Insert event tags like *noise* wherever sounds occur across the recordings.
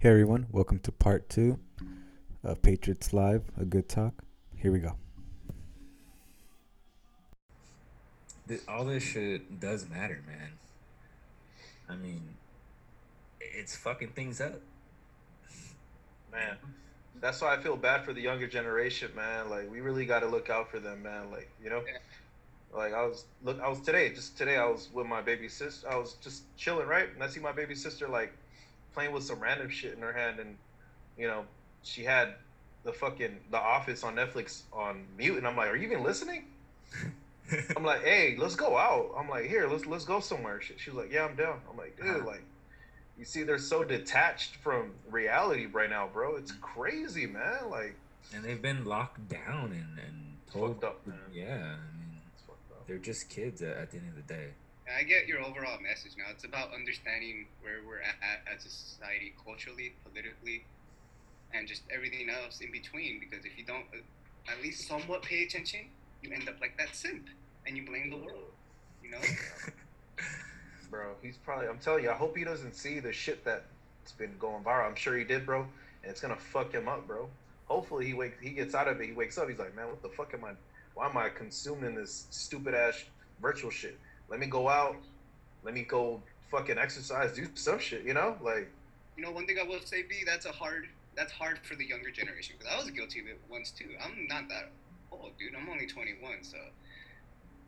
Hey everyone, welcome to part two of Patriots Live, a good talk. Here we go. All this shit does matter, man. I mean, it's fucking things up. man. That's why I feel bad for the younger generation, man. Like we really got to look out for them, man. Like you know, like I was look, I was today, just today, I was with my baby sister. I was just chilling, right, and I see my baby sister like playing with some random shit in her hand, and you know, she had the fucking The Office on Netflix on mute, and I'm like, are you even listening? *laughs* I'm like, hey, let's go out. I'm like, here, let's let's go somewhere. She, she was like, yeah, I'm down. I'm like, dude, like, you see, they're so detached from reality right now, bro. It's mm. crazy, man. Like, and they've been locked down and, and told, fucked up, man. yeah, I mean, it's fucked up. they're just kids at, at the end of the day. I get your overall message now. It's about understanding where we're at as a society, culturally, politically, and just everything else in between. Because if you don't uh, at least somewhat pay attention, you end up like that simp, and you blame the world. You know? *laughs* bro. He's probably. I'm telling you. I hope he doesn't see the shit that's been going viral. I'm sure he did, bro. And it's gonna fuck him up, bro. Hopefully he wakes. He gets out of it. He wakes up. He's like, man, what the fuck am I? Why am I consuming this stupid ass virtual shit? Let me go out. Let me go fucking exercise. Do some shit. You know, like. You know, one thing I will say, B, that's a hard. That's hard for the younger generation because I was guilty of it once too. I'm not that old, dude. I'm only 21, so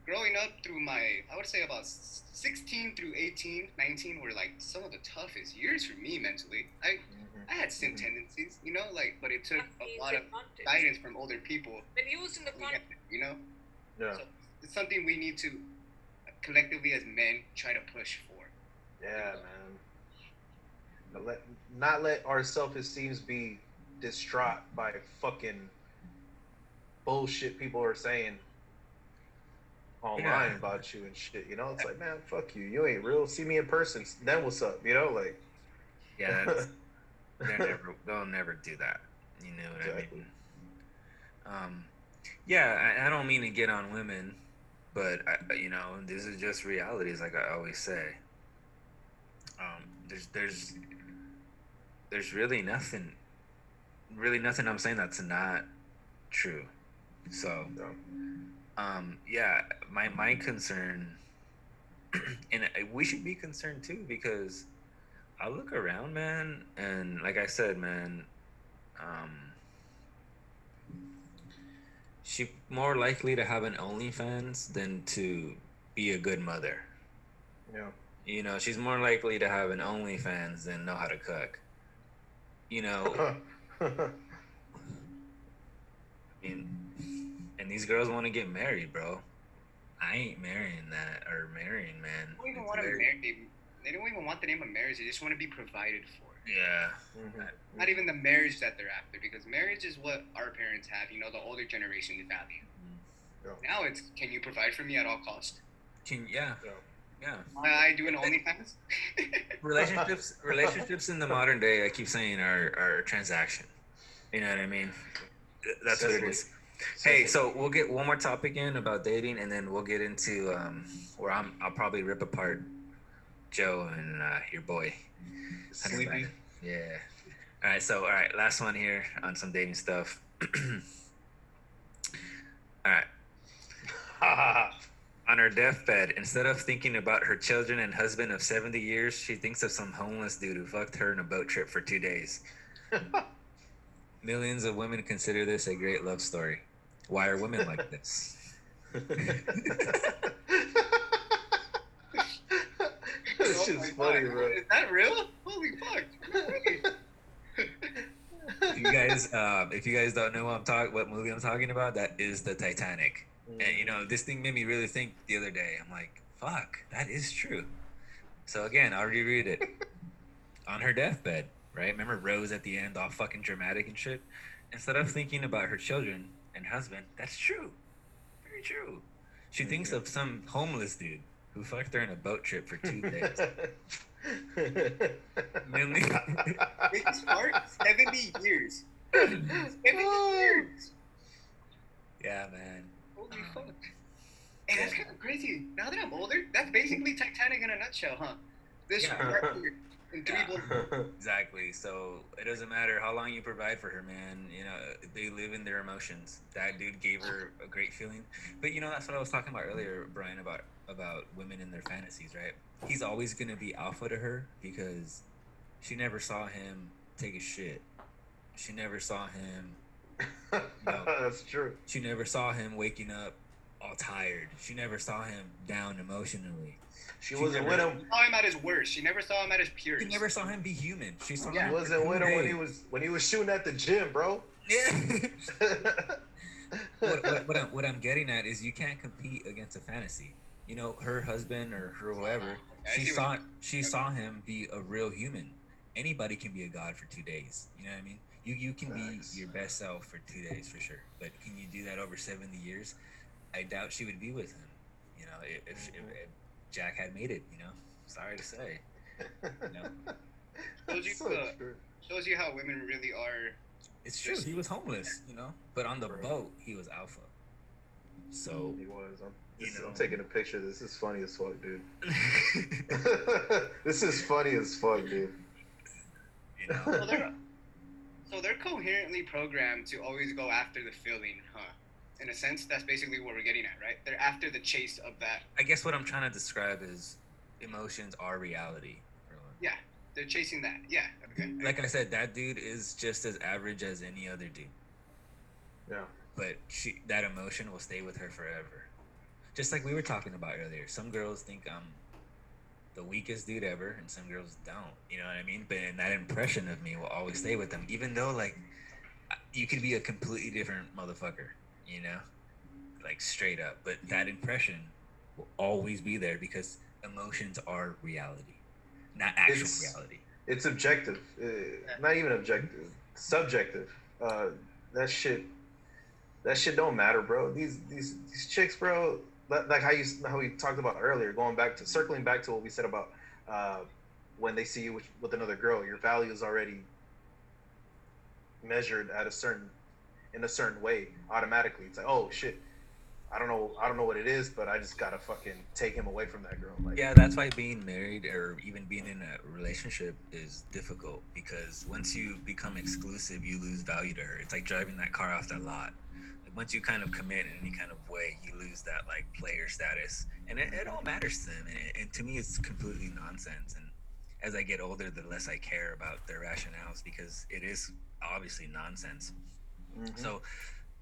growing up through my, I would say about 16 through 18, 19 were like some of the toughest years for me mentally. I mm-hmm. I had sin mm-hmm. tendencies, you know, like, but it took a lot of guidance from older people. When used in the to context, You know, Yeah. so it's something we need to collectively as men try to push for. Yeah, man. Not let, not let our self esteems be distraught by fucking bullshit people are saying online Yeah. about you and shit. You know, it's like, man, fuck you. You ain't real. See me in person. Then what's up? You know, like. Yeah, *laughs* they're never, they'll never do that. You know what Exactly. I mean? Um, yeah, I, I don't mean to get on women, but I, you know, this is just realities, like I always say. Um, there's, there's, there's really nothing, really nothing I'm saying that's not true. So, Yeah. um, yeah, my my concern, *clears throat* and we should be concerned too because I look around, man, and like I said, man, um, she more likely to have an OnlyFans than to be a good mother. Yeah. You know, she's more likely to have an OnlyFans than know how to cook. You know, *laughs* I mean, and these girls want to get married, bro. I ain't marrying that or marrying, man. They don't even It's want to marry. They don't even want the name of marriage. They just want to be provided for. Yeah. Mhm. Not even the marriage that they're after, because marriage is what our parents have. You know, the older generation value. Yeah. Now it's can you provide for me at all cost? Can yeah, Yeah. yeah. I do an OnlyFans. *laughs* Relationships, relationships in the modern day, I keep saying, are are a transaction. You know what I mean? Th- That's what it is. Hey, so we'll get one more topic in about dating, and then we'll get into um, where I'm. I'll probably rip apart Joe and uh, your boy. Hunter Sleepy. Yeah. All right. So, all right. Last one here on some dating stuff. *clears throat* all right. *laughs* On her deathbed, instead of thinking about her children and husband of 70 years, she thinks of some homeless dude who fucked her in a boat trip for two days. *laughs* Millions of women consider this a great love story. Why are women like this? *laughs* this Oh shit's my funny, God. bro. Is that real? Holy fuck! You guys, um, if you guys don't know what I'm talking, what movie I'm talking about, that is the Titanic. And you know, this thing made me really think the other day. I'm like, fuck, that is true. So again, I'll reread it. On her deathbed, right? Remember Rose at the end, all fucking dramatic and shit. Instead of thinking about her children and husband, that's true, very true. She thinks of some homeless dude who fucked her in a boat trip for two days. *laughs* Mainly- Biggest part, seventy years. Seventy years. yeah, man. Holy um, fuck! Hey, that's kind of crazy. Now that I'm older, that's basically Titanic in a nutshell, huh? This Yeah. *laughs* in three Yeah. *laughs* Exactly. So it doesn't matter how long you provide for her, man. You know, they live in their emotions. That dude gave her a great feeling. But you know, that's what I was talking about earlier, Brian, about about women and their fantasies, right? He's always gonna be alpha to her because she never saw him take a shit. She never saw him. *laughs* No. That's true. She never saw him waking up all tired. She never saw him down emotionally. She She wasn't never- with him. She saw him at his worst. She never saw him at his purest. She never saw him be human. She saw She him. wasn't with him when he was when he was shooting at the gym, bro. Yeah. *laughs* what, what, what, I'm, what I'm getting at is you can't compete against a fantasy. You know, her husband or her whoever, I she see what saw you- she saw him be a real human. Anybody can be a god for two days. You know what I mean? You you can Facts. be your best self for two days for sure. But can you do that over seventy years? I doubt she would be with him. You know, if, if, if, if Jack had made it. You know, sorry to say. *laughs* No. Told you, so uh, true. Shows you how women really are. It's true. He was homeless. You know, but on the Right. boat he was alpha. So He was. I'm, You this- I'm taking a picture. This is funny as fuck, dude. *laughs* *laughs* this is funny as fuck, dude. you know. So they're, so they're coherently programmed to always go after the feeling, huh? In a sense, that's basically what we're getting at, right? They're after the chase of that. I guess what I'm trying to describe is emotions are reality. Yeah, they're chasing that. Yeah. Okay. Like I said, that dude is just as average as any other dude, Yeah. but she that emotion will stay with her forever. Just like we were talking about earlier, some girls think I'm the weakest dude ever, and some girls don't. You know what I mean? But and that impression of me will always stay with them, even though like you could be a completely different motherfucker. You know, like straight up. But that impression will always be there because emotions are reality, not actual It's- reality. It's objective. Uh, not even objective. Subjective. Uh, that shit. That shit don't matter, bro. These these these chicks, bro. Like how you how we talked about earlier, going back to circling back to what we said about uh, when they see you with, with another girl, your value is already measured at a certain in a certain way automatically. It's like, oh shit, I don't know, I don't know what it is, but I just gotta fucking take him away from that girl. Like, Yeah, that's why being married or even being in a relationship is difficult because once you become exclusive, you lose value to her. It's like driving that car off that lot. Like once you kind of commit in any kind of way, you lose that like player status, and it, it all matters to them. And, and to me, it's completely nonsense. And as I get older, the less I care about their rationales because it is obviously nonsense. Mhm. So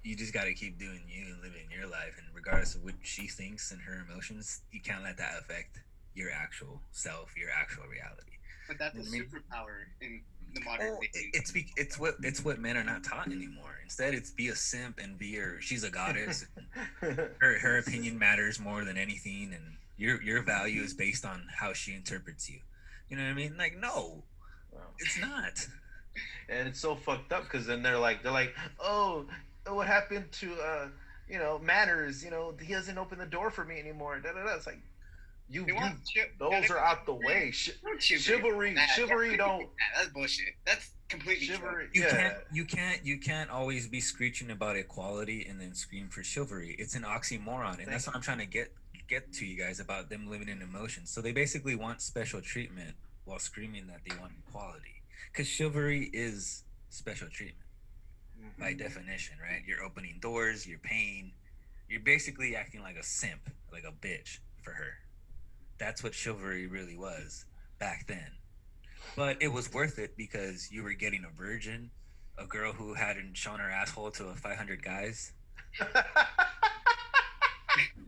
you just got to keep doing you and living your life. And regardless of what she thinks and her emotions, you can't let that affect your actual self, your actual reality. But that's a I mean- superpower in the modern day. it- it's be, it's what it's what men are not taught anymore. Instead, it's be a simp and be her. She's a goddess. *laughs* her her opinion matters more than anything, and your your value is based on how she interprets you. You know what I mean? Like, no, Wow. it's not. And it's so fucked up because then they're like they're like oh what happened to uh you know manners you know he doesn't open the door for me anymore da, da, da. it's like you, They you chi- those are out the way Sh- Don't chivalry Nah, chivalry that's- don't nah, That's bullshit. That's completely true. chivalry You yeah can't you can't you can't always be screeching about equality and then scream for chivalry. It's an oxymoron, and that's what I'm trying to get get to you guys about them living in emotions. So they basically want special treatment while screaming that they want equality. Because chivalry is special treatment mm-hmm. by definition, right? You're opening doors, you're paying, you're basically acting like a simp, like a bitch for her. That's what chivalry really was back then. But it was worth it because you were getting a virgin, a girl who hadn't shown her asshole to 500 guys. *laughs*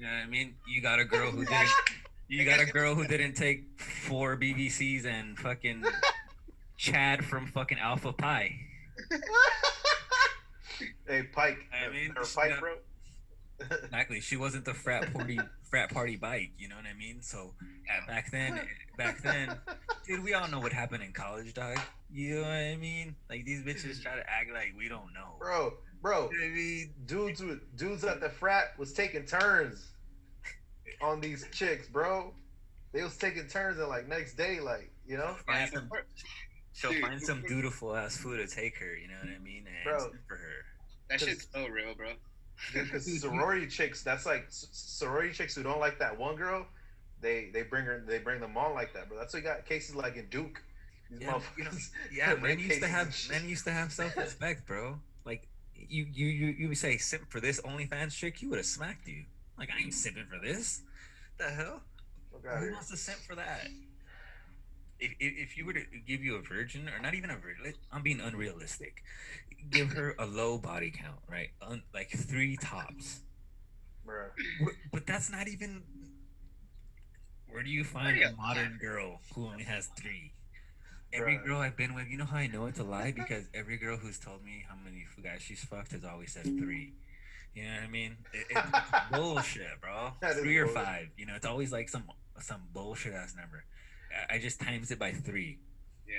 You know what I mean? You got a girl who didn't. *laughs* You got a girl who didn't take four BBCs and fucking Chad from fucking Alpha Pi. hey pike I mean, she pike bro Exactly. She wasn't the frat party frat party bike. You know what I mean? So uh, back then, back then, dude, we all know what happened in college, dog. You know what I mean? Like these bitches try to act like we don't know. bro bro You know I mean? dudes with dudes at the frat was taking turns on these chicks bro they was taking turns and like next day like you know Find Yeah, some, before- she'll Dude, find some before- dutiful ass food to take her. You know what I mean? And Bro. for her. That shit's so real, bro. *laughs* because sorority chicks that's like sorority chicks who don't like that one girl they they bring her they bring them on like that bro. that's what you got cases like in duke These Yeah, you know, *laughs* *laughs* yeah, men used to have and men used to have self respect, bro. Like you you you you would say simp for this OnlyFans chick, you would have smacked you. Like I ain't simping for this. The hell? Who here. wants to simp for that? If, if, if you were to give you a virgin, or not even a virgin, I'm being unrealistic. Give her a low body count, right? Un, like three tops. Bruh. But that's not even. Where do you find a modern girl who only has three? Every Bruh. girl I've been with, you know how I know it's a lie? Because every girl who's told me how many guys she's fucked has always said three. You know what I mean? It, it's *laughs* bullshit, bro. Three or bullshit. five. You know, it's always like some some bullshit ass number. I- I just times it by three. Yeah.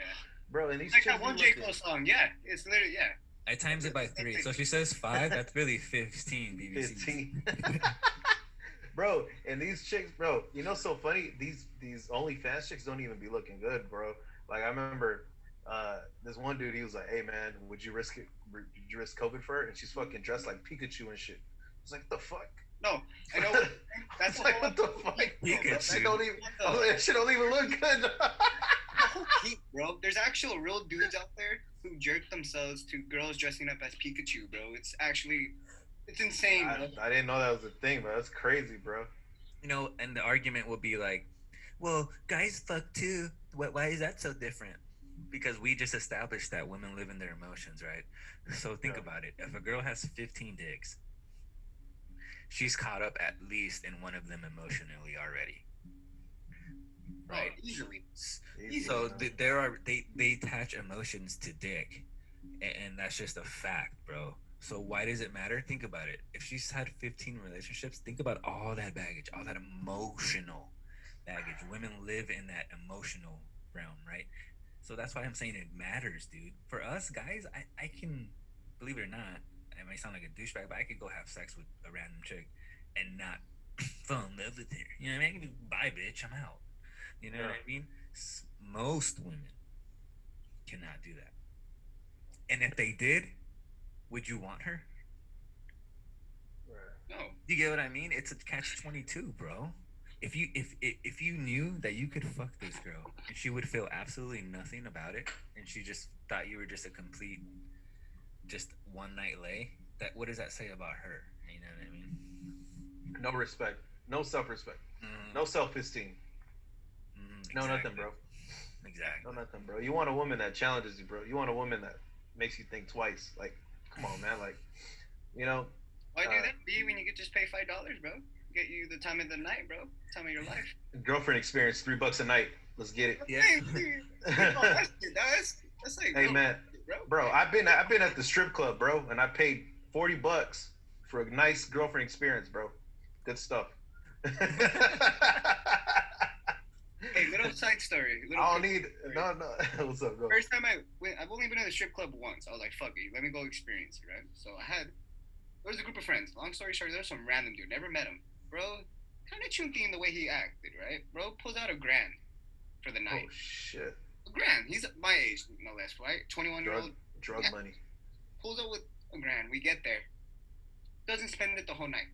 Bro, and these Like chicks that one J Cole song. Yeah, it's literally yeah. I times it by three. So if she says five, that's *laughs* really fifteen BBC. 15. *laughs* bro, and these chicks, bro, you know, so funny. These these OnlyFans chicks don't even be looking good, bro. Like I remember uh, this one dude. He was like, "Hey man, would you risk it? Would you risk COVID for her?" And she's fucking dressed like Pikachu and shit. It's like the fuck. No, I know. *laughs* That's That's like what the whole- fuck. Pikachu. That don't even. What the- Oh, that shit don't even look good. *laughs* the whole heat, bro. There's actual real dudes out there who jerk themselves to girls dressing up as Pikachu, bro. It's actually, it's insane, bro. I, I didn't know that was a thing, but that's crazy, bro. You know, and the argument will be like, well, guys fuck too. What, why is that so different? Because we just established that women live in their emotions, right? So think Yeah. about it. If a girl has 15 dicks, she's caught up at least in one of them emotionally already. Oh, right? Oh, easily. Easy, So th- there are they they attach emotions to dick, and, and that's just a fact, bro. So why does it matter? Think about it. If she's had 15 relationships, think about all that baggage, all that emotional baggage. Women live in that emotional realm, right? So that's why I'm saying it matters, dude. For us guys, I, I can believe it or not, I may sound like a douchebag, but I could go have sex with a random chick and not *clears throat* fall in love with her. You know what I mean? I can be, bye, bitch, I'm out. You know what I mean? S- Most women cannot do that. And if they did, would you want her? No. You get what I mean? It's a catch twenty two, bro. If you if if if you knew that you could fuck this girl and she would feel absolutely nothing about it, and she just thought you were just a complete, just one night lay, that what does that say about her? You know what I mean? No respect. No self respect. Mm, No self esteem. mm, No nothing, bro. Exactly. No nothing, bro. You want a woman that challenges you, bro. You want a woman that makes you think twice. Like, come on, man. Like, you know, Why do Uh, that, be when you could just pay five dollars, bro? Get you the time of the night, bro. Time of your *laughs* life. girlfriend experience, three bucks a night. Let's get it. Yeah. Hey, dude. No, that's, that's, that's like, hey man, shit, bro. I've been I've been at the strip club, bro, and I paid forty bucks for a nice girlfriend experience, bro. Good stuff. *laughs* Hey, little side story. Little I don't need story. no no. *laughs* What's up, bro? First time I went, I've only been in the strip club once. I was like, fuck it, let me go experience it, right? So I had, there was a group of friends. Long story short, there was some random dude, never met him. Bro, kind of chunky in the way he acted, right? Bro pulls out a grand for the oh, night. Oh shit, grand. He's my age, no less, right? 21 year old. drug Yeah. money. Pulls out with a grand. We get there. Doesn't spend it the whole night.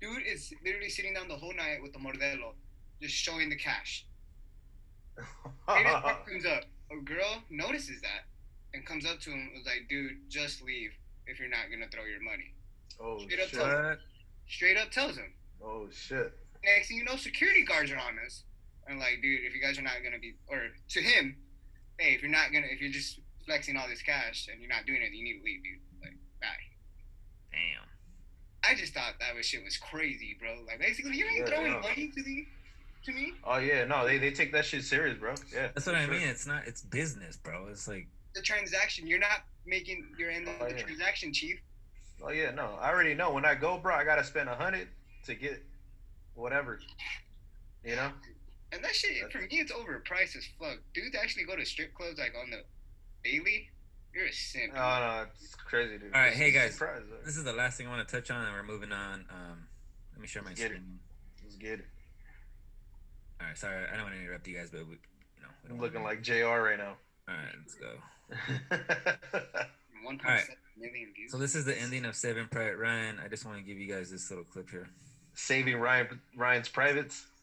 Dude is literally sitting down the whole night with the Modelo, just showing the cash. *laughs* Comes up. A girl notices that and comes up to him and was like, dude, just leave if you're not gonna throw your money. oh Straight up shit. tell- What? Straight up tells him. Oh shit. Next thing you know, security guards are on us. I'm like, dude, if you guys are not gonna be or to him, hey, if you're not gonna if you're just flexing all this cash and you're not doing it, you need to leave, dude. Like, bye. Damn. I just thought that was shit was crazy, bro. Like basically you ain't Yeah, throwing yeah. money to the to me. Oh yeah, no, they, they take that shit serious, bro. Yeah. That's what I sure. mean. It's not. It's business, bro. It's like The transaction, you're not making your end of Oh, the yeah. transaction, chief. Oh yeah, no, I already know. When I go, bro, I gotta spend a hundred to get whatever. You know? And that shit, for me, it's overpriced as fuck. Dudes actually go to strip clubs like on the daily. You're a simp. Oh no, it's crazy, dude. All right, hey, guys. Surprise, this is the last thing I want to touch on, and we're moving on. Um, let me share my Get it. screen. Let's get it. All right, sorry, I don't want to interrupt you guys, but we, you know, we don't I'm looking like Jr. right now. All right, let's go. *laughs* One point Alright. seven million views. So this is the ending of Saving Private Ryan. I just want to give you guys this little clip here. Saving Ryan Ryan's privates.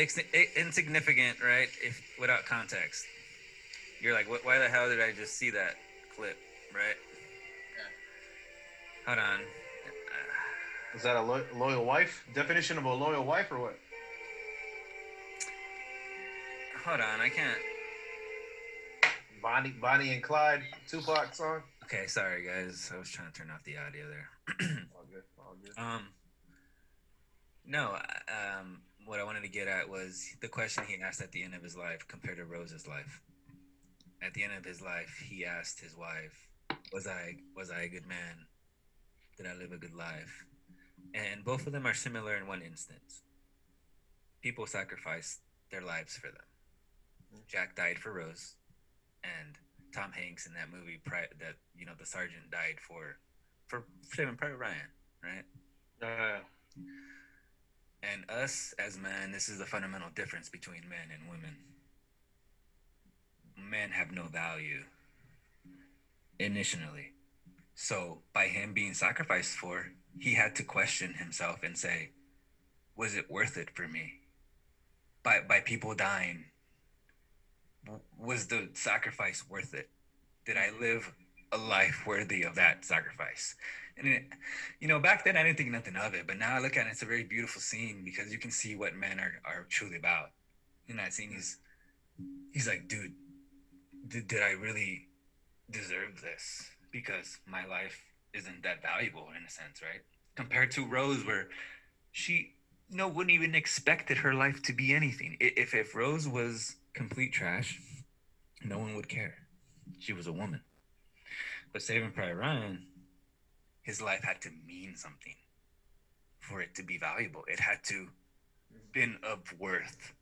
Ex- i- insignificant, right? If without context, you're like, "What? Why the hell did I just see that clip?" Right? Hold on. Is that a lo- loyal wife? Definition of a loyal wife or what? hold on, I can't. Bonnie, Bonnie and Clyde, Tupac song. Okay, sorry guys. I was trying to turn off the audio there. All good, all good. *clears throat* Um, no, um, what I wanted to get at was the question he asked at the end of his life compared to Rose's life. At the end of his life, he asked his wife, "Was I was I a good man? Did I live a good life?" And both of them are similar in one instance. People sacrificed their lives for them. Jack died for Rose, and Tom Hanks in that movie, that you know, the sergeant died for for Saving Private Ryan, right? Uh, And us as men, this is the fundamental difference between men and women. Men have no value initially. So by him being sacrificed for, he had to question himself and say, was it worth it for me? By by people dying, was the sacrifice worth it? Did I live a life worthy of that sacrifice? And it, you know, back then I didn't think nothing of it, but now I look at it, it's a very beautiful scene because you can see what men are, are truly about. In that scene, he's he's like, dude, did, did I really deserve this? Because my life isn't that valuable in a sense, right? Compared to Rose, where she know wouldn't even expected her life to be anything. If if Rose was complete trash, no one would care. She was a woman. But Saving Private Ryan, his life had to mean something for it to be valuable. It had to been of worth.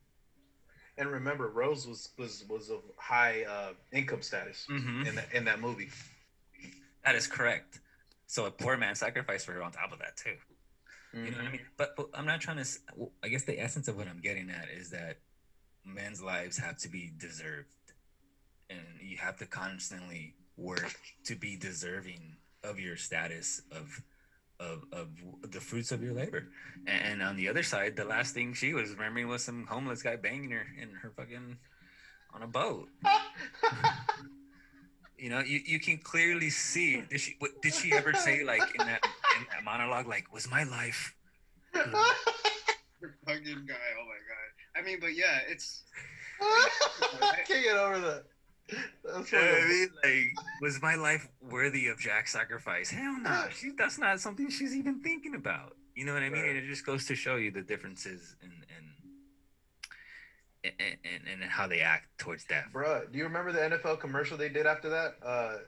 and remember, Rose was was was of high uh, income status Mhm. in that in that movie. That is correct. So a poor man sacrificed for her on top of that too. You know what I mean? But, but I'm not trying to. I guess the essence of what I'm getting at is that men's lives have to be deserved, and you have to constantly work to be deserving of your status of of of the fruits of your labor. And, on the other side, the last thing she was remembering was some homeless guy banging her in her fucking on a boat. *laughs* You know, you, you can clearly see. Did she what, did she ever say like in that in that monologue like was my life? *laughs* Fucking guy. Oh my god. I mean, but yeah, it's I *laughs* can't get over that. That's *laughs* You know what I mean? Like was my life worthy of Jack's sacrifice? Hell no. She that's not something she's even thinking about. You know what I mean? Right. And it just goes to show you the differences in in and and how they act towards death. Bruh, do you remember the NFL commercial they did after that? Uh,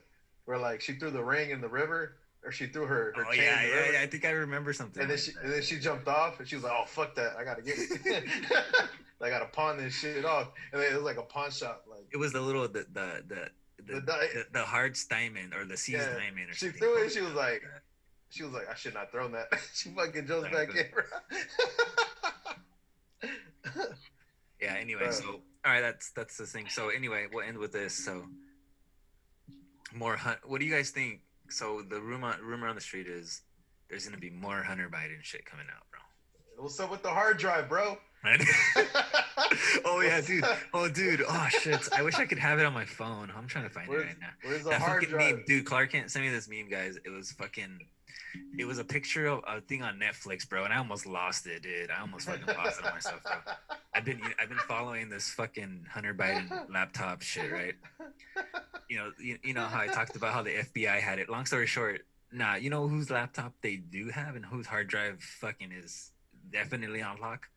where like she threw the ring in the river, or she threw her, her Oh chain yeah, yeah, yeah. I think I remember something. and then like she that. and then she jumped off, and she was like, "Oh fuck that, I gotta get it. *laughs* I gotta pawn this shit off." And then it was like a pawn shop, like It was the little the the the the, The the, the hard diamond or the seized Yeah, diamond or she something. threw it. She was like, she was like, "I should not thrown that." *laughs* she fucking jumps back in. *laughs* Yeah. Anyway, Bro. so all right, that's that's the thing. So anyway, we'll end with this. So more hunt. What do you guys think? So the rumor rumor on the street is there's gonna be more Hunter Biden shit coming out, bro. What's up with the hard drive, bro? *laughs* Oh yeah, dude. Oh dude. Oh shit. I wish I could have it on my phone. I'm trying to find Where's, it right now. where's the that hard drive? meme, dude. Clark can't send me this meme, guys. It was fucking. It was a picture of a thing on Netflix, bro, and I almost lost it, dude. I almost fucking lost it on myself, bro. I've been I've been following this fucking Hunter Biden laptop shit, right? You know, you, you know how I talked about how the FBI had it. Long story short, nah, you know whose laptop they do have and whose hard drive fucking is definitely on lock?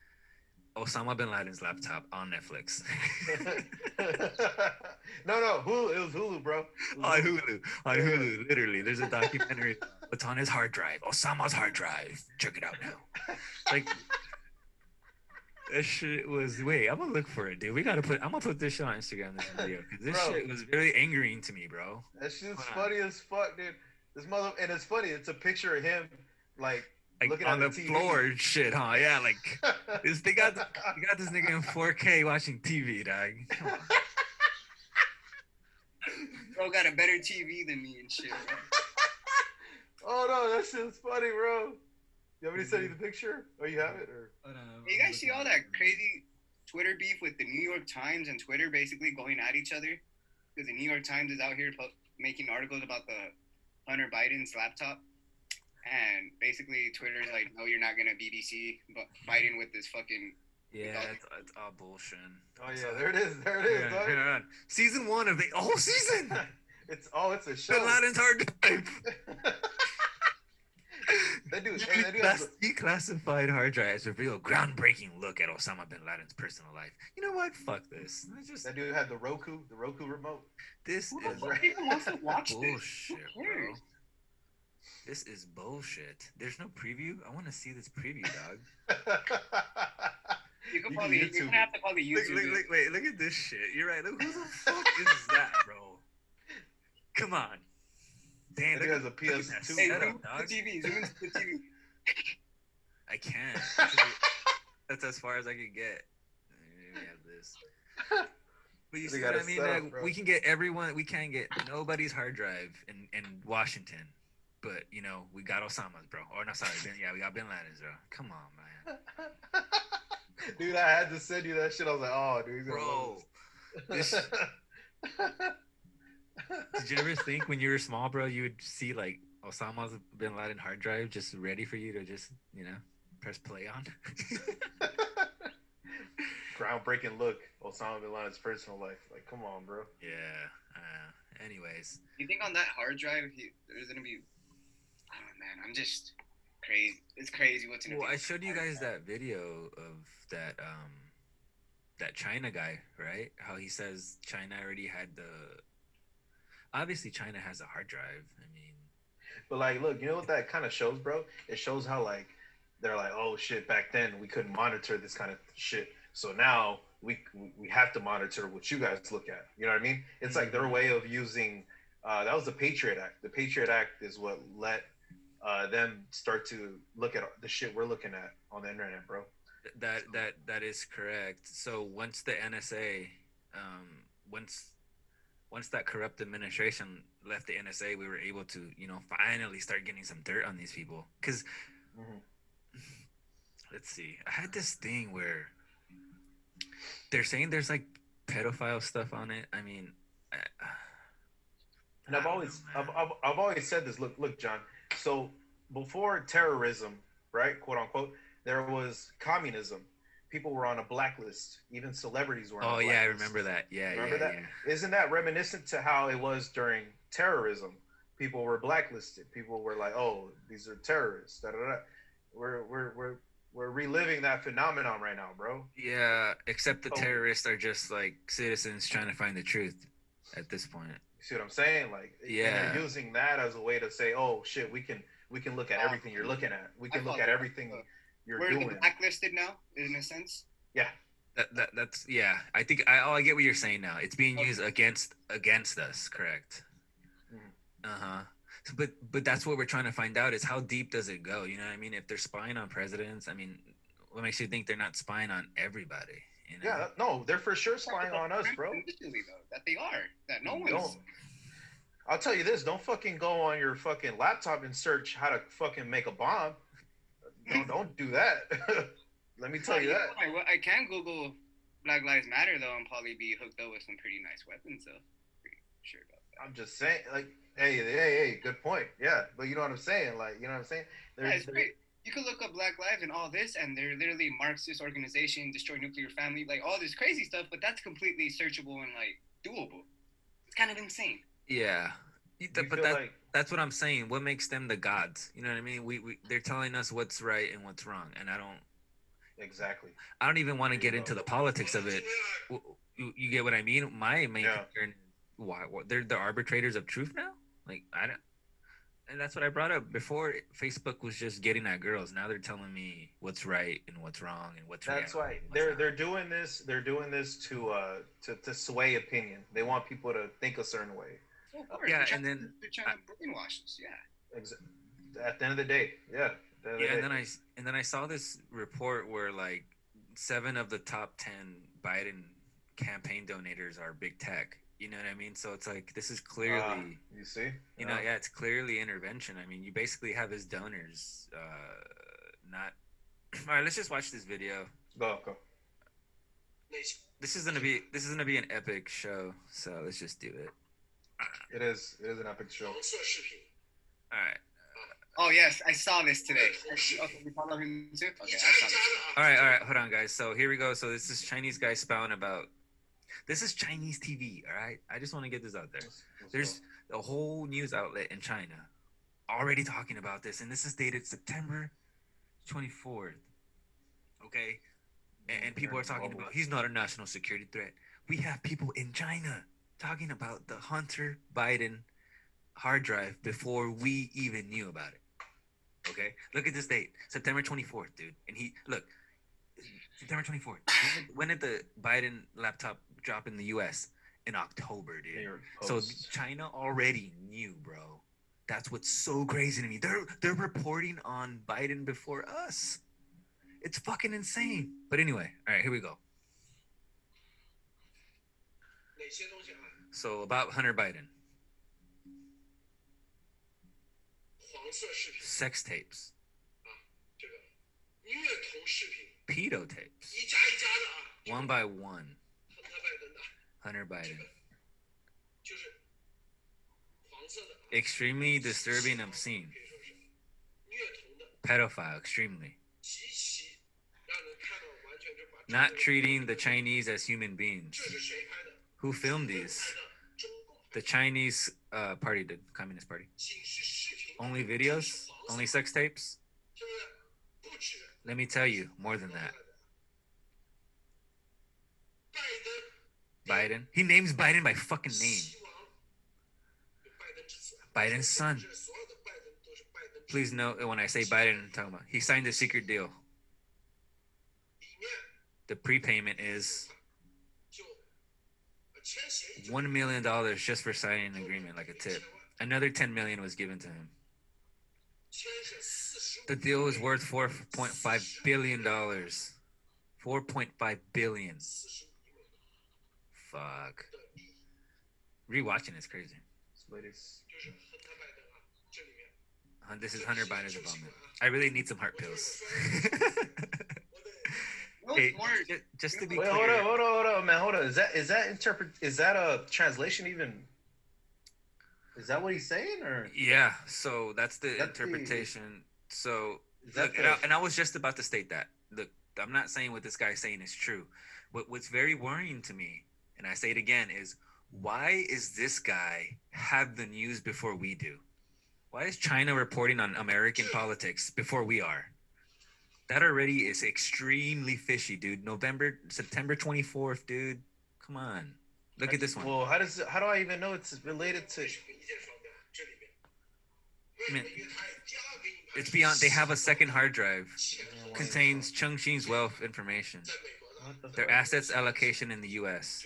Osama bin Laden's laptop on Netflix. *laughs* no, no, Hulu. It was Hulu, bro. on Hulu. On Hulu, literally. There's a documentary. What's on his hard drive? Osama's hard drive. Check it out now. Like that shit was wait, I'm gonna look for it, dude. We gotta put I'm gonna put this shit on Instagram this *laughs* video because this Bro. shit was very angering to me, bro. That shit's funny as fuck, dude. This mother, and it's funny. It's a picture of him, like Like on the the TV. floor and shit, huh? Yeah, like *laughs* this they got they got this nigga in 4K watching TV, dog. Come *laughs* bro got a better TV than me and shit. Bro. *laughs* oh no, that shit's funny, bro. You want me to send you the mm-hmm. picture? Oh, you have it? Or I don't know. You guys see all that crazy Twitter beef with the New York Times and Twitter basically going at each other? Because the New York Times is out here po- making articles about the Hunter Biden's laptop. And basically, Twitter's like, no, you're not going to BBC but Biden with this fucking. Yeah, it's, it's all bullshit. oh yeah, all- there it is. There it is. Yeah, dog. hang on. Season one of the *laughs* whole season. *laughs* It's oh, it's a show. Bin show. Laden's hard drive. *laughs* that dude, hey, that dude has Declass- declassified hard drives reveal groundbreaking look at Osama bin Laden's personal life. You know what? Fuck this. I just that dude had the Roku, the Roku remote. this Who the is even wants to watch this? bullshit, Who bro. Cares? This is bullshit. There's no preview. I want to see this preview, dog. *laughs* You can You probably, can you're YouTube gonna have to probably look, YouTube look, it. look, wait, look at this shit. You're right. Look, who the fuck is that, bro? Come on. Damn, That look, has a at- look at that PS2 Hey, setup, dog. the TV, zoom into the TV. *laughs* I can't. That's as far as I could get. We have this. But you see what a I mean? setup, Like, we can get everyone. We can't get nobody's hard drive in, in Washington. But you know, we got Osama's, bro. Or no, sorry, bin, yeah, we got Bin Laden's, bro. Come on, man, *laughs* dude, I had to send you that shit. I was like, oh, dude, bro. This, this. *laughs* did you ever think when you were small, bro, you would see like Osama's Bin Laden hard drive just ready for you to just, you know, press play on? *laughs* Groundbreaking look, Osama bin Laden's personal life. Like, come on, bro. yeah. Uh, anyways, You think on that hard drive, he, there's gonna be? Oh man, I'm just crazy. It's crazy what's gonna Well. I showed you guys that video of that um that China guy, right? How he says China already had the obviously China has a hard drive. I mean, But like, look, you know what that kind of shows, bro? It shows how like they're like, oh shit, back then we couldn't monitor this kind of shit, so now we we have to monitor what you guys look at. You know what I mean? It's like their way of using. Uh, that was the Patriot Act. The Patriot Act is what let uh, them start to look at the shit we're looking at on the internet, bro. th- that that that is correct. So once the NSA um once once that corrupt administration left the NSA, we were able to, you know, finally start getting some dirt on these people cuz Mhm. *sighs* let's see. I had this thing where they're saying there's like pedophile stuff on it. I mean, I, *sighs* And I've always, I've. I've, I've always said this. Look, look, John. So before terrorism, right, quote unquote, there was communism. People were on a blacklist. Even celebrities were. on oh yeah, I remember that. Yeah, Remember yeah, that? yeah. Isn't that reminiscent to how it was during terrorism? People were blacklisted. People were like, "Oh, these are terrorists." Da, da, da. We're we're we're we're reliving that phenomenon right now, bro. Yeah, except the Oh. terrorists are just like citizens trying to find the truth at this point. You see what I'm saying? Like, Yeah. they're using that as a way to say, "Oh shit, we can we can look at Uh, everything you're looking at. We can look at everything Uh, you're We're doing." the blacklisted now, in a sense. Yeah, That, that that's yeah. I think I oh, I get what you're saying now. It's being Okay. used against against us, correct? Mhm. Uh huh. So, but but that's what we're trying to find out is how deep does it go? You know what I mean? If they're spying on presidents, I mean, what makes you think they're not spying on everybody? You know? yeah. No, they're for sure spying on us, bro. Though, that they are. That no one's. I'll tell you this: don't fucking go on your fucking laptop and search how to fucking make a bomb. Don't *laughs* don't do that. *laughs* Let me tell you that. I, I can Google Black Lives Matter though, and probably be hooked up with some pretty nice weapons. So, pretty sure about that. I'm just saying, like, hey, hey, hey, good point. Yeah, but you know what I'm saying? Like, you know what I'm saying? Yeah, it's great. You could look up Black Lives and all this, and they're literally Marxist organization, destroy nuclear family, like all this crazy stuff. But that's completely searchable and like doable. It's kind of insane. Yeah. You But that, like that's what I'm saying. What makes them the gods? You know what I mean? We, we they're telling us what's right and what's wrong, and I don't exactly. I don't even want to get into the politics of it. You, you get what I mean? My main Yeah. concern, why, what, they're the arbitrators of truth now. Like I don't, and that's what I brought up before. Facebook was just getting at girls. Now they're telling me what's right and what's wrong and what's That's reality why they're not. they're doing this. They're doing this to uh to, to sway opinion. They want people to think a certain way. Of course, Yeah, trying and to- then- they're trying to brainwash us. Yeah. Ex- At the end of the day, yeah. the end of the Yeah, and then I s- and then I saw this report where like seven of the top ten Biden campaign donators are big tech. You know what I mean? So it's like this is clearly. Ah, you see, You know, yeah, it's clearly intervention. I mean, you basically have his donors uh, not. *clears throat* All right, let's just watch this video. Go go. This is gonna be this is gonna be an epic show, so let's just do it. It is. It is an epic show. All right, Oh yes, I saw this today. Okay, you follow him too? Okay, I saw this. all right, all right. Hold on, guys. So here we go. So this is Chinese guy spouting about. This is Chinese TV. All right, I just want to get this out there. Let's- let's There's go. a whole news outlet in China already talking about this, and this is dated September 24th. Okay, and, and people are talking about he's not a national security threat. We have people in China talking about the Hunter Biden hard drive before we even knew about it. Okay, look at this date, September 24th, dude. And he look, September 24th. When did, when did the Biden laptop drop in the U.S. in October, dude? So China already knew, bro. That's what's so crazy to me. They're they're reporting on Biden before us. It's fucking insane. But anyway, all right, here we go. So about Hunter Biden, sex tapes, pedo tapes, one by one. Hunter Biden, extremely disturbing, obscene, pedophile, extremely. Not treating the Chinese as human beings. Who filmed these? The Chinese uh, party did, Communist Party. Only videos? Only sex tapes? Let me tell you, more than that. Biden. He names Biden by fucking name. Biden's son. Please note when I say Biden, I'm talking about he signed a secret deal. The prepayment is one million dollars just for signing an agreement, like a tip. Another ten million was given to him. The deal is worth four point five billion dollars. Four point five billion. Fuck. Rewatching is crazy. Latest. This is Hunter Biden's involvement. I really need some heart pills. *laughs* No Hey, more. ju- just to be Wait, clear, hold on, hold on, hold on, man, hold on. Is that is that interpret? Is that a translation even? Is that what he's saying, or yeah. So that's the That's the- interpretation. So Look, the, and I, and I was just about to state that. Look, I'm not saying what this guy's saying is true. What What's very worrying to me, and I say it again, is why is this guy have the news before we do? Why is China reporting on American politics before we are? That already is extremely fishy, dude. November, September 24th, dude. Come on, look at this one. Well, how does how do I even know it's related to? I mean, it's beyond. They have a second hard drive contains Chengxin's wealth information. Their assets allocation in the U.S.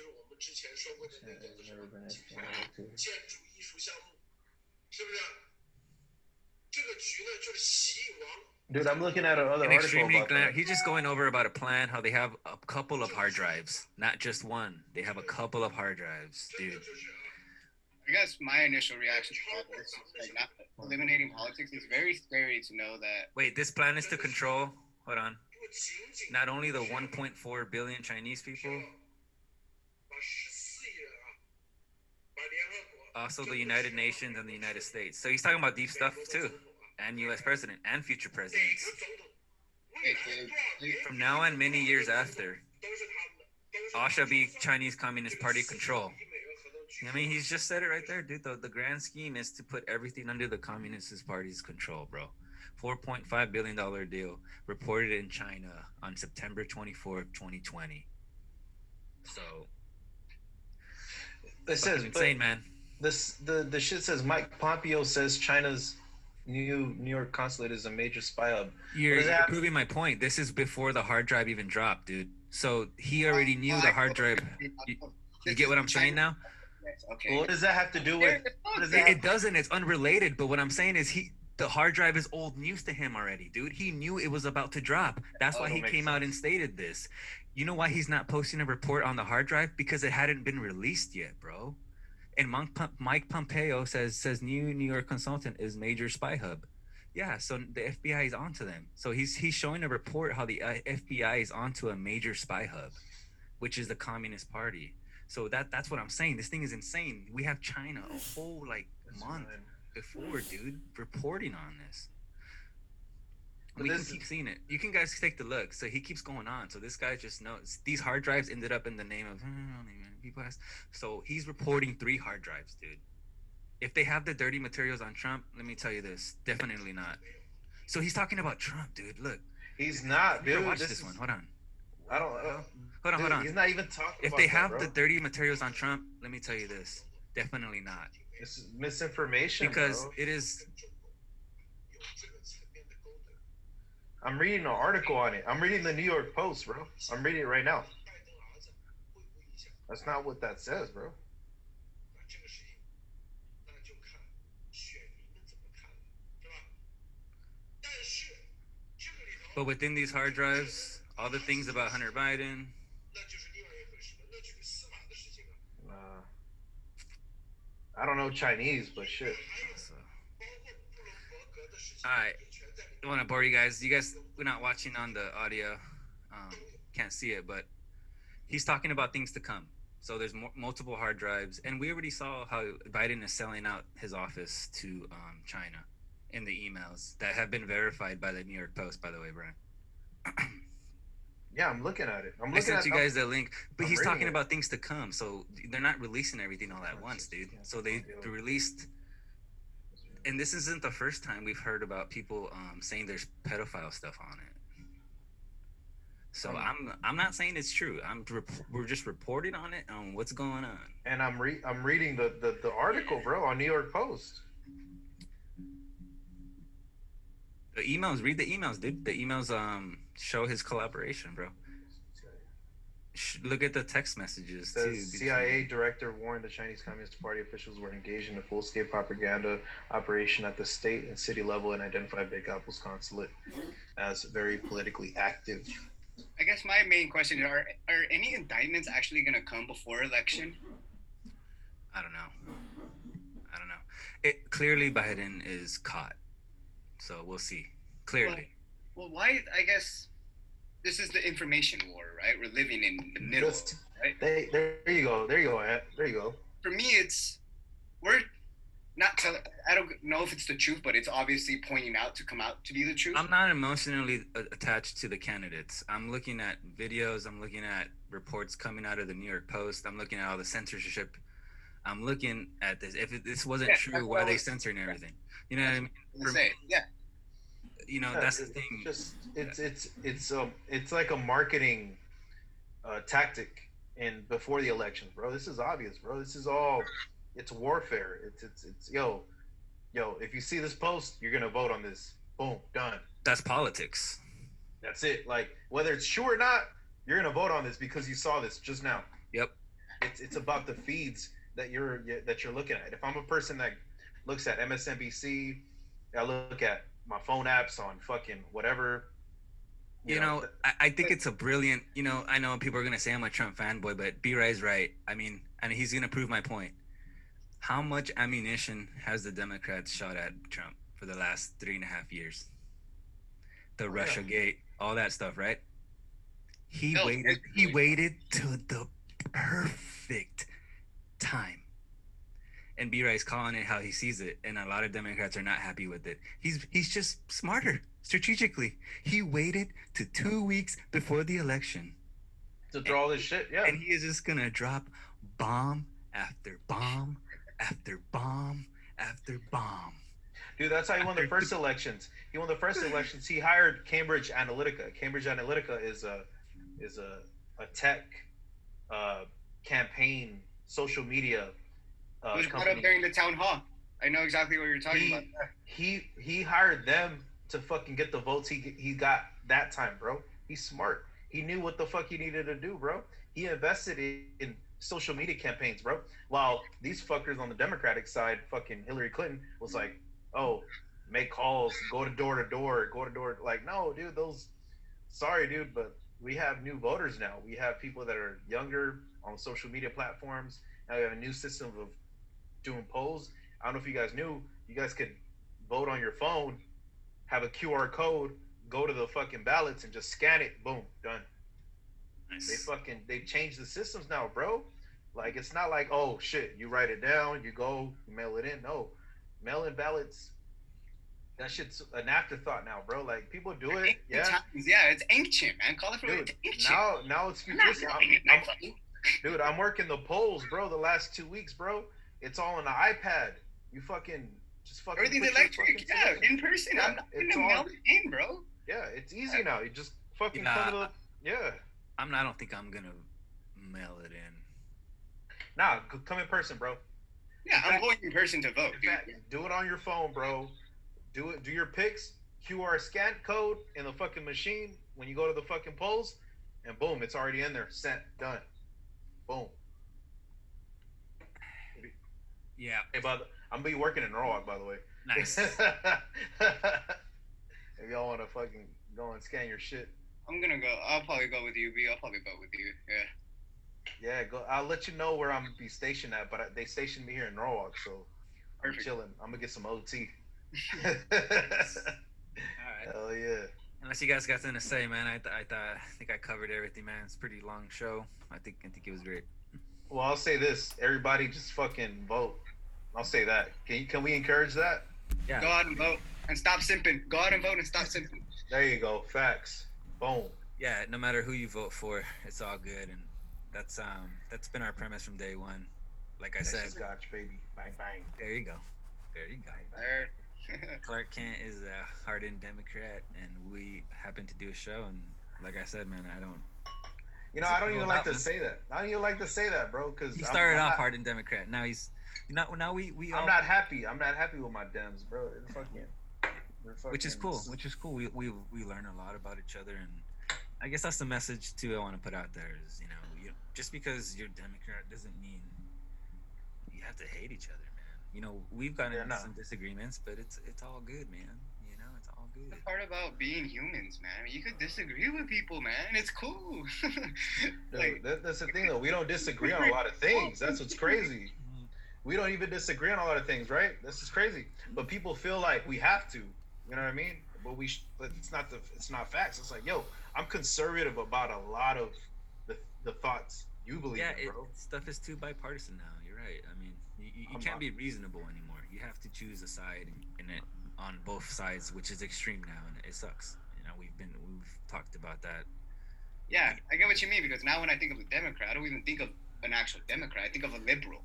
Dude, I'm looking at another An article extremely about that. he's just going over about a plan how they have a couple of hard drives, not just one. They have a couple of hard drives, dude. I guess my initial reaction to all this is like not eliminating politics. It's very scary to know that Wait, this plan is to control. Hold on. Not only the 1.4 billion Chinese people, also the United Nations and the United States. So he's talking about deep stuff too, and U.S. president and future presidents. From now on, many years after, all shall be Chinese Communist Party control. I mean, he's just said it right there, dude. The, the grand scheme is to put everything under the Communist Party's control, bro. $4.5 billion deal reported in China on September 24th, 2020. So, It says, fucking but insane, man. This the the shit says Mike Pompeo says China's new New York consulate is a major spy hub. You're, you're that- proving my point. This is before the hard drive even dropped, dude. So he already knew the hard drive. You, you get what I'm saying now? Yes, Okay. What does that have to do with? Does It, it doesn't. It's unrelated. But what I'm saying is he. The hard drive is old news to him already, dude. He knew it was about to drop. That's Oh, why he makes came out and stated this. You know why he's not posting a report on the hard drive? Because it hadn't been released yet, bro. And Mike, Mike Pompeo says says new New York consultant is major spy hub. Yeah, so the FBI is onto them. So he's he's showing a report how the uh, FBI is onto a major spy hub, which is the Communist Party. So that that's what I'm saying. This thing is insane. We have China a whole like That's month fine. before, dude, reporting on this. But we this can keep is- seeing it. You can guys take the look. So he keeps going on. So this guy just knows these hard drives ended up in the name of people. Has, so he's reporting three hard drives, dude. If they have the dirty materials on Trump, let me tell you this, definitely not. So he's talking about Trump, dude. Look, He's not, dude. watch This this is- one. Hold on, I don't. Hold on, dude, hold on. He's not even talking. If they that, have bro. the dirty materials on Trump, let me tell you this, definitely not, This is misinformation, because bro. it is. I'm reading an article on it. I'm reading the New York Post, bro. I'm reading it right now. That's not what that says, bro. But within these hard drives, all the things about Hunter Biden, Uh, I don't know Chinese, but shit. So. All right, I want to bore you guys. You guys, we're not watching on the audio, um, can't see it, but he's talking about things to come. So there's mo- multiple hard drives, and we already saw how Biden is selling out his office to um, China in the emails that have been verified by the New York Post, by the way, Brian. *clears throat* Yeah, I'm looking at it. I'm looking I sent at you guys the link, but I'm he's talking it. about things to come. So they're not releasing everything all at once, dude. So they they released, and this isn't the first time we've heard about people um, saying there's pedophile stuff on it. So Um, I'm I'm not saying it's true. I'm we're just reporting on it on what's going on. and I'm re- I'm reading the, the the article, bro, on New York Post. The emails, read the emails, dude. The emails um show his collaboration, bro. Look at the text messages Says too. CIA director warned the Chinese Communist Party officials were engaged in a full-scale propaganda operation at the state and city level and identified Big Apple's consulate as very politically active. I guess my main question is, are are any indictments actually gonna come before election? I don't know. I don't know. It clearly Biden is caught, so we'll see. Clearly, Well, why? I guess this is the information war, right? We're living in the middle. Just- right? They, there you go. There you go. There you go. For me, it's we're not telling. I don't know if it's the truth, but it's obviously pointing out to come out to be the truth. I'm not emotionally attached to the candidates. I'm looking at videos. I'm looking at reports coming out of the New York Post. I'm looking at all the censorship. I'm looking at this. If this wasn't Yeah, true, why are they censoring everything? You know what I mean? I'm for saying, yeah, You know, Yeah, that's the thing. Just it's it's it's um it's like a marketing uh, tactic And before the elections, bro. This is obvious, bro. This is all it's warfare. It's it's it's yo yo. If you see this post, you're gonna vote on this. Boom, done. That's politics. That's it. Like whether it's true or not, you're gonna vote on this because you saw this just now. Yep. It's it's about the feeds that you're that you're looking at. If I'm a person that looks at MSNBC, I look at my phone apps on fucking whatever. You know, I, I think it's a brilliant. You know, I know people are gonna say I'm a Trump fanboy, but B Ray's right. I mean, and he's gonna prove my point. How much ammunition has the Democrats shot at Trump for the last three and a half years? The Oh, yeah. Russia Gate, all that stuff, right? He No, waited. He waited to the perfect time. And B Ray's calling it how he sees it, and a lot of Democrats are not happy with it. He's he's just smarter strategically. He waited to two weeks before the election, to draw this shit. Yeah. and he is just gonna drop bomb after bomb after bomb after bomb. Dude, that's how he won the first elections. He won the first elections. He hired Cambridge Analytica. Cambridge Analytica is a is a a tech uh, campaign social media uh, it was brought up company. during the town hall. I know exactly what you're talking He, about. he he hired them to fucking get the votes he he got that time, bro. He's smart. He knew what the fuck he needed to do, bro. He invested in, in social media campaigns, bro. While these fuckers on the Democratic side, fucking Hillary Clinton was like, "Oh, make calls, go to door to door, go to door." Like, no, dude, those. Sorry, dude, but we have new voters now. We have people that are younger on social media platforms. Now we have a new system of doing polls. I don't know if you guys knew, you guys could vote on your phone have a QR code, go to the fucking ballots and just scan it. Boom, done. They fucking they changed the systems now, bro. Like it's not like oh shit, you write it down, you go, you mail it in. No, mail in ballots. That shit's an afterthought now, bro. Like people do it, Ancient yeah. times, yeah, it's ancient, man. Call it for Dude, it's now now it's I'm not futuristic. I'm, I'm- dude, I'm working the polls, bro. The last two weeks, bro. It's all on the iPad. You fucking just fucking. Everything's electric, fucking yeah, signature. in person. Yeah, I'm not it's gonna mail it in, bro. Yeah, it's easy now. You just fucking Yeah. come to the. Yeah. I'm. I don't think I'm gonna mail it in. Nah, come in person, bro. Yeah, I'm going in person to vote, In dude. fact, do it on your phone, bro. Do it. Do your picks. QR scan code in the fucking machine when you go to the fucking polls, and boom, it's already in there. Sent. Done. Boom. Yeah. Hey, but I'm gonna be working in Norwalk, by the way. Nice. *laughs* if y'all want to fucking go and scan your shit, I'm gonna go. I'll probably go with you, B. I'll probably go with you. Yeah. yeah, go. I'll let you know where I'm gonna be stationed at. But I- they stationed me here in Norwalk, so I'm Perfect. chilling. I'm gonna get some OT. *laughs* All right. Hell yeah. Unless you guys got something to say, man, I, th- I thought I think I covered everything, man. It's a pretty long show. I think I think it was great. Well, I'll say this: everybody just fucking vote. I'll say that. Can you, can we encourage that? Yeah. Go out and vote and stop simping. Go out and vote and stop simping. There you go. Facts. Boom. Yeah. No matter who you vote for, it's all good, and that's um that's been our premise from day one. Like I said, Scotch, baby. Bang bang. there you go, there you go. There. *laughs* *laughs* Clark Kent is a hardened Democrat, and we happen to do a show. And like I said, man, I don't. You know, I don't even like to say that. I don't even like to say that, bro, because He started I'm, off not, hardened Democrat. Now he's not. Now we we I'm all, not happy. I'm not happy with my Dems, bro. They're fucking. They're which is cool. Which is cool. We we we learn a lot about each other, and I guess that's the message too. I want to put out there is you know you, just because you're Democrat doesn't mean you have to hate each other, man. You know we've gotten Yeah, into no. some disagreements, but it's it's all good, man. You know it's all good. the part about being humans, man. You could disagree with people, man. It's cool. *laughs* Like, that, that's the thing, though. We don't disagree on a lot of *laughs* things. That's what's crazy. *laughs* We don't even disagree on a lot of things, right? This is crazy. But people feel like we have to. You know what I mean? But we, but it's not the, it's not facts. It's like, yo, I'm conservative about a lot of the, the thoughts you believe Yeah, in, it, bro. stuff is too bipartisan now. You're right. I mean, you, you, you can't not- be reasonable anymore. You have to choose a side in it on both sides, which is extreme now, and it sucks. You know, we've been we've talked about that. yeah, I get what you mean because now when I think of a Democrat, I don't even think of an actual Democrat. I think of a liberal.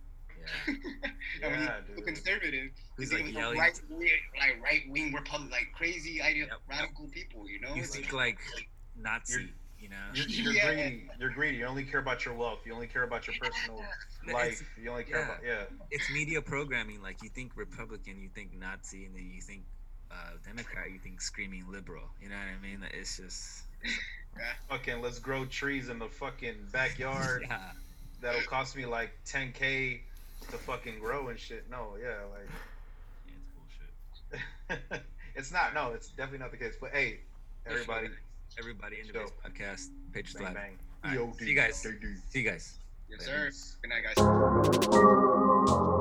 Yeah, *laughs* and when Yeah, think of dude. conservative, you like yelling? right, wing, like right wing Republic, like crazy idea, Yep. radical people. You know, you It's think like Nazi, you know? You're, *laughs* you're Yeah. greedy. You're greedy. You only care about your wealth. You only care about your personal It's- life. You only care yeah. about yeah. It's media programming. Like you think Republican, you think Nazi, and then you think uh, Democrat, you think screaming liberal. You know what I mean? It's just *laughs* Fucking let's grow trees in the fucking backyard. yeah. That'll cost me like 10k to fucking grow and shit. No, yeah, like yeah, it's bullshit. *laughs* it's not. No, it's definitely not the case. But hey, everybody, everybody in Let's podcast, Patriots bang Live. bang. All right, EOD, see you guys. See you guys. yes, sir. Good night, guys.